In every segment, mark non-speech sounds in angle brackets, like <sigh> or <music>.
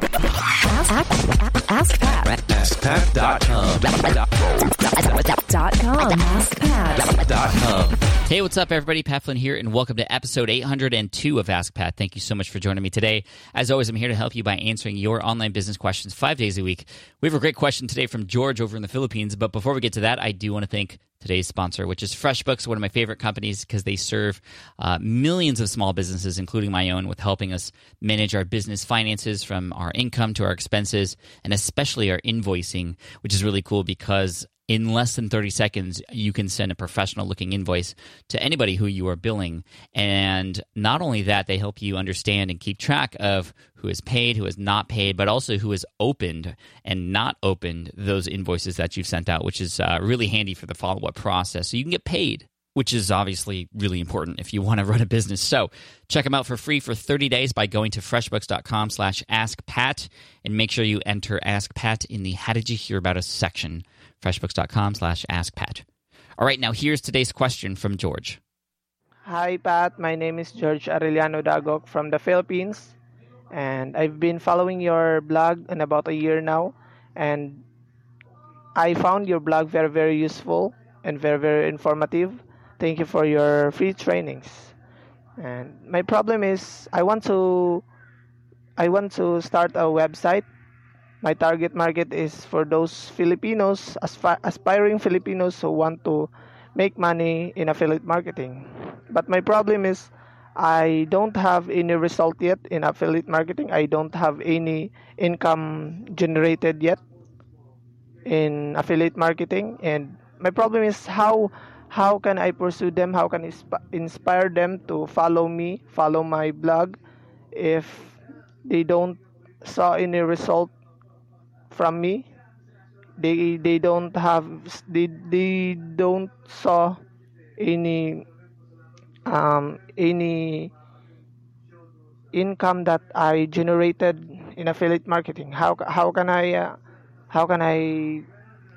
Ask, Pat. AskPat.com. Dot com. AskPat. Hey, what's up, everybody? Pat Flynn here, and welcome to episode 802 of Ask Pat. Thank you so much for joining me today. As always, I'm here to help you by answering your online business questions five days a week. We have a great question today from George over in the Philippines, but before we get to that, I do want to thank today's sponsor, which is FreshBooks, one of my favorite companies because they serve uh, millions of small businesses, including my own, with helping us manage our business finances from our income to our expenses, and especially our invoicing, which is really cool because in less than 30 seconds, you can send a professional looking invoice to anybody who you are billing. And not only that, they help you understand and keep track of who is paid, who is not paid, but also who has opened and not opened those invoices that you've sent out, which is uh, really handy for the follow up process. So you can get paid. Which is obviously really important if you want to run a business. So check them out for free for 30 days by going to freshbooks.com slash askpat and make sure you enter Ask Pat in the How Did You Hear About Us section freshbooks.com slash askpat. All right, now here's today's question from George. Hi, Pat. My name is George Arellano Dagok from the Philippines, and I've been following your blog in about a year now, and I found your blog very, very useful and very, very informative. Thank you for your free trainings. And my problem is I want to I want to start a website. My target market is for those Filipinos, aspi- aspiring Filipinos who want to make money in affiliate marketing. But my problem is I don't have any result yet in affiliate marketing. I don't have any income generated yet in affiliate marketing and my problem is how how can I pursue them? How can I inspire them to follow me, follow my blog if they don't saw any result from me? They they don't have they they don't saw any um any income that I generated in affiliate marketing. How how can I uh, how can I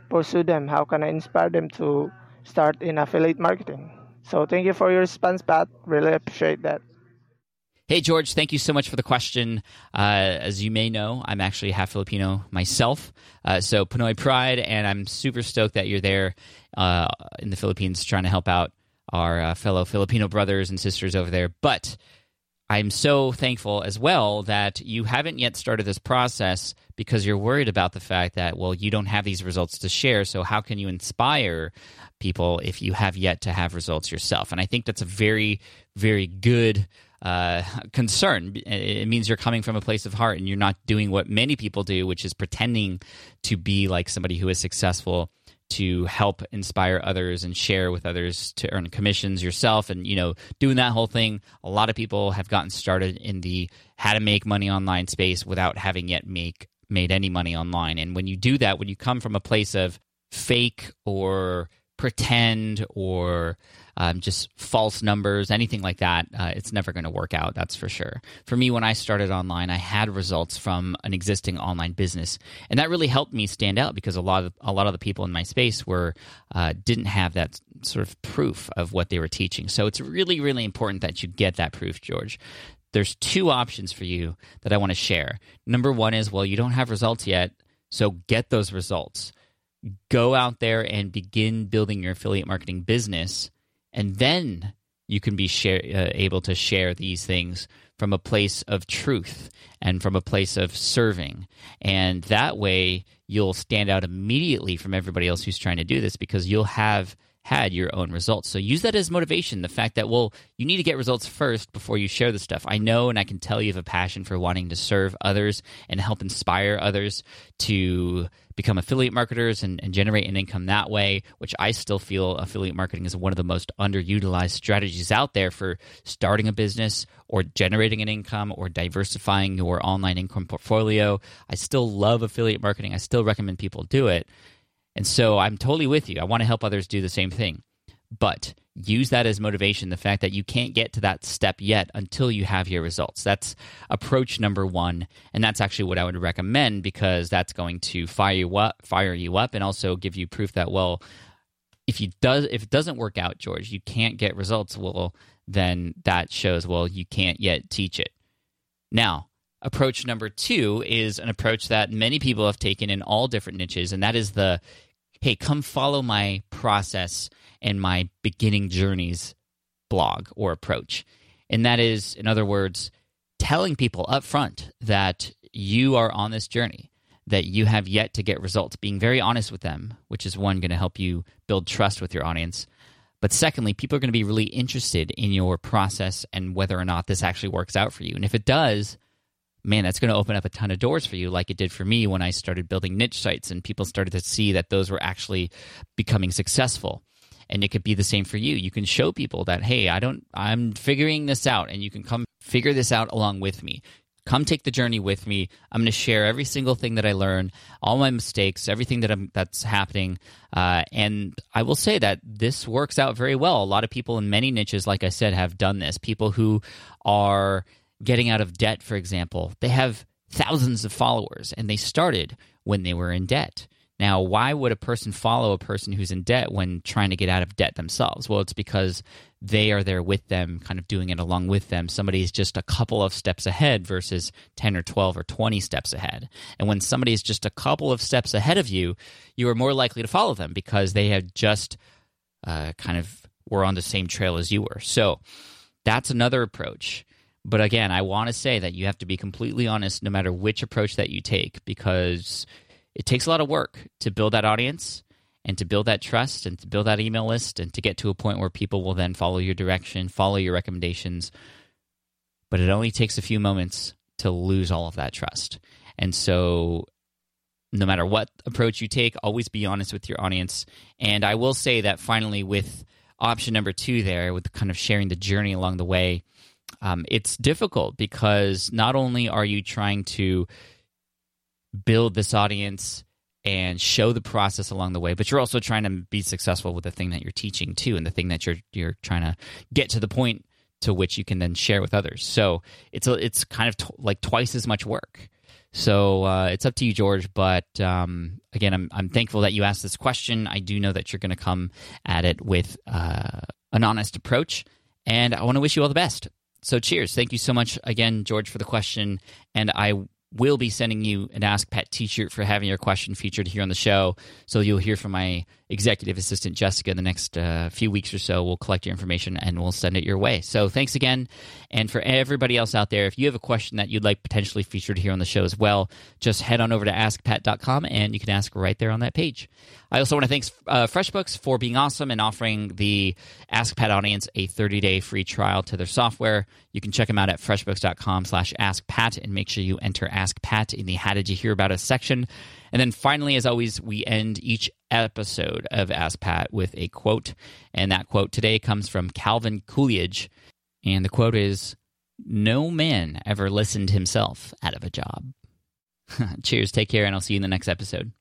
pursue them? How can I inspire them to start in affiliate marketing? So thank you for your response, Pat. Really appreciate that. Hey, George, thank you so much for the question. Uh, as you may know, I'm actually half Filipino myself, uh, so Pinoy pride, and I'm super stoked that you're there uh, in the Philippines trying to help out our uh, fellow Filipino brothers and sisters over there. But I'm so thankful as well that you haven't yet started this process because you're worried about the fact that, well, you don't have these results to share. So, how can you inspire people if you have yet to have results yourself? And I think that's a very, very good uh, concern. It means you're coming from a place of heart and you're not doing what many people do, which is pretending to be like somebody who is successful to help inspire others and share with others to earn commissions yourself. And you know doing that whole thing a lot of people have gotten started in the how to make money online space without having yet make made any money online. And when you do that when you come from a place of fake or pretend or um, just false numbers, anything like that, uh, it's never going to work out. That's for sure. For me, when I started online, I had results from an existing online business, and that really helped me stand out because a lot of a lot of the people in my space were uh, didn't have that sort of proof of what they were teaching. So it's really, really important that you get that proof, George there's two options for you that I want to share. Number one is, well, you don't have results yet, so get those results. Go out there and begin building your affiliate marketing business, and then you can be share, uh, able to share these things from a place of truth and from a place of serving. And that way, you'll stand out immediately from everybody else who's trying to do this because you'll have had your own results. So use that as motivation. The fact that, well, you need to get results first before you share the stuff. I know and I can tell you have a passion for wanting to serve others and help inspire others to become affiliate marketers and, and generate an income that way, which I still feel affiliate marketing is one of the most underutilized strategies out there for starting a business or generating an income or diversifying your online income portfolio. I still love affiliate marketing. I still recommend people do it. And so I'm totally with you. I want to help others do the same thing. But use that as motivation the fact that you can't get to that step yet until you have your results. That's approach number 1 and that's actually what I would recommend because that's going to fire you up, fire you up and also give you proof that well if you does if it doesn't work out, George, you can't get results, well then that shows well you can't yet teach it. Now, approach number two is an approach that many people have taken in all different niches, and that is the hey, come follow my process and my beginning journeys blog or approach. And that is, in other words, telling people up front that you are on this journey, that you have yet to get results, being very honest with them, which is one going to help you build trust with your audience. But secondly, people are going to be really interested in your process and whether or not this actually works out for you. And if it does, man, that's going to open up a ton of doors for you, like it did for me when I started building niche sites and people started to see that those were actually becoming successful. And it could be the same for you. You can show people that, hey, I don't, I'm figuring this out, and you can come figure this out along with me. Come take the journey with me. I'm going to share every single thing that I learn, all my mistakes, everything that I'm, that's happening. Uh, and I will say that this works out very well. A lot of people in many niches, like I said, have done this. People who are getting out of debt, for example, they have thousands of followers and they started when they were in debt. Now, why would a person follow a person who's in debt when trying to get out of debt themselves? Well, it's because they are there with them, kind of doing it along with them. Somebody's just a couple of steps ahead versus 10 or 12 or 20 steps ahead. And when somebody is just a couple of steps ahead of you, you are more likely to follow them because they have just uh, kind of were on the same trail as you were. So that's another approach. But again, I want to say that you have to be completely honest no matter which approach that you take because it takes a lot of work to build that audience and to build that trust and to build that email list and to get to a point where people will then follow your direction, follow your recommendations. But it only takes a few moments to lose all of that trust. And so no matter what approach you take, always be honest with your audience. And I will say that finally, with option number two, there, with kind of sharing the journey along the way, um, it's difficult because not only are you trying to build this audience and show the process along the way, but you're also trying to be successful with the thing that you're teaching too, and the thing that you're you're trying to get to the point to which you can then share with others. So it's a, it's kind of t- like twice as much work. So uh, it's up to you, George. But um, again, I'm I'm thankful that you asked this question. I do know that you're going to come at it with uh, an honest approach, and I want to wish you all the best. So cheers. Thank you so much again, George, for the question, and I will be sending you an Ask Pat t-shirt for having your question featured here on the show. So you'll hear from my executive assistant Jessica in the next uh, few weeks or so. We'll collect your information and we'll send it your way. So thanks again, and for everybody else out there, if you have a question that you'd like potentially featured here on the show as well, just head on over to AskPat.com and you can ask right there on that page. I also want to thank uh, FreshBooks for being awesome and offering the Ask Pat audience a 30-day free trial to their software. You can check them out at freshbooks.com slash askpat and make sure you enter Ask Pat in the How Did You Hear About Us section. And then finally, as always, we end each episode of Ask Pat with a quote. And that quote today comes from Calvin Coolidge. And the quote is, no man ever listened himself out of a job. <laughs> Cheers, take care, and I'll see you in the next episode.